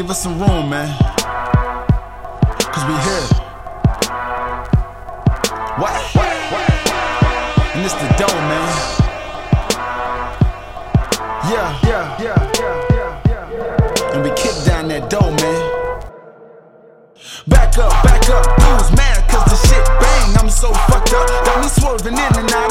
Give us some room, man. Cause we here. What? What? What? And it's the dough, man. Yeah, yeah, yeah, yeah, yeah, yeah. And we kick down that dough, man. Back up, back up, dudes mad cause the shit bang. I'm so fucked up, got me swerving in and out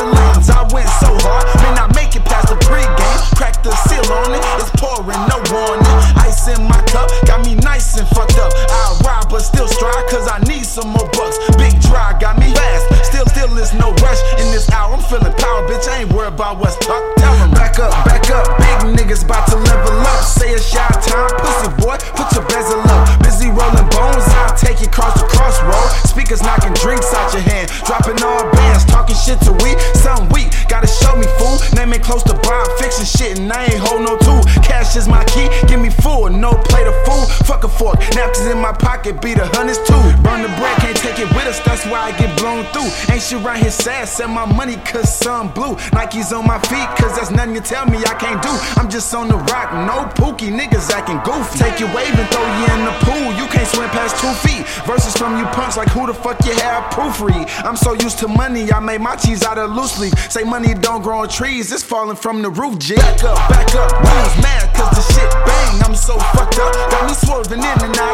About what's tucked. Tell 'em back up, back up. Big niggas about to level up. Say it's y'all time, pussy boy. Put your bezel up. Busy rolling bones, I'll take you across the crossroad. Speakers knocking drinks out your hand, dropping all bands, talking shit to we. Something weak, gotta show me fool. Name it close to Bob, fixing shit, and I ain't hold no tool. Cash is my key, give me full, no play to fool. Fuck a fork, napkins in my pocket, beat a hundreds too. Burn the bread, can't take it that's why I get blown through. Ain't shit right here sad, send my money cause some blue. Nike's on my feet, cause that's nothing you tell me I can't do. I'm just on the rock, no pookie, niggas acting goofy. Take your wave and throw you in the pool, you can't swim past two feet. Verses from you punks like who the fuck you have proofread. I'm so used to money, I made my cheese out of loose leaf. Say money don't grow on trees, it's falling from the roof, G. Back up, back up, who's mad cause the shit bang. I'm so fucked up, got me swerving in and out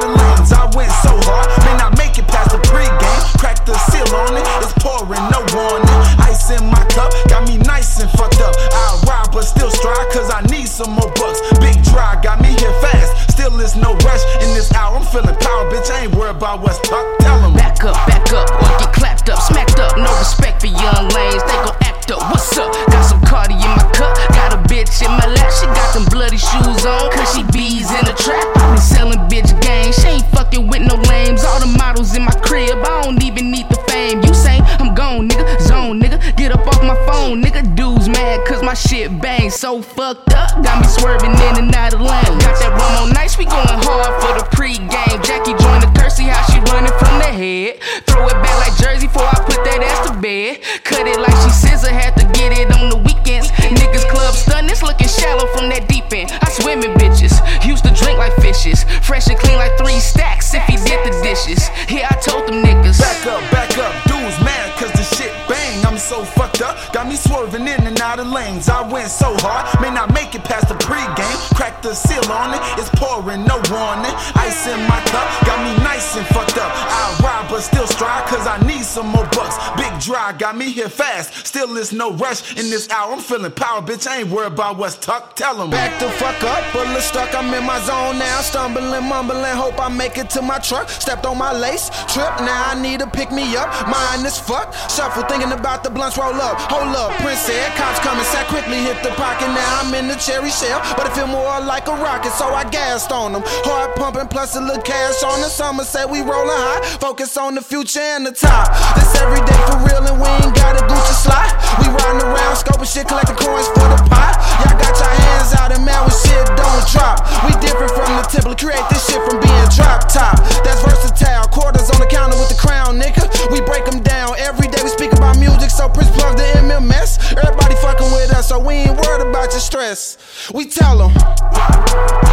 rush in this hour. I'm feeling power, bitch. I ain't worried about what's tucked. Tell 'em. Back up, back up, or get clapped up, smacked up. No respect for young lanes, they gon' act shit bang so fucked up. Got me swerving in and out of lane. Got that rum on nice, we going hard for the pregame. Jackie joined the curse, see how she running from the head. Throw it back like Jersey before I put that ass to bed. Cut it like she scissor, had to get it on the weekends. Niggas club stun, it's looking shallow from that deep end. I swim in bitches, used to drink like fishes. Fresh and clean like three stacks if he did the dishes. Yeah, I told them niggas. Back up, back up, dudes mad so fucked up, got me swerving in and out of lanes. I went so hard, may not make it past the pregame. Crack the seal on it, it's pouring, no warning. Ice in my cup, got me nice and fucked up. I ride but still stride cause I some more bucks. Big dry got me here fast, still is no rush in this hour. I'm feeling power, bitch. I ain't worried about what's tucked. Tell 'em. Back the fuck up, bullet stuck, I'm in my zone now. Stumbling, mumbling, hope I make it to my truck. Stepped on my lace, trip, now I need to pick me up. Mine is fuck, shuffle, thinking about the blunts roll up. Hold up, Prince said, cops coming, sat quickly, hit the pocket. Now I'm in the cherry shell, but I feel more like a rocket, so I gassed on them. Heart pumping, plus a little cash on the summer. Say we rolling high, focus on the future and the top. This every day for real, and we ain't got a Gucci slot. We riding around, scoping shit, collecting coins for the pot. Y'all got your hands out, and man, when shit don't drop. We different from the typical, create this shit from being drop top. That's versatile, quarters on the counter with the crown, nigga. We break them down every day. We speak about music, so Prince plug the MMS. Everybody fucking with us, so we ain't worried about your stress. We tell them.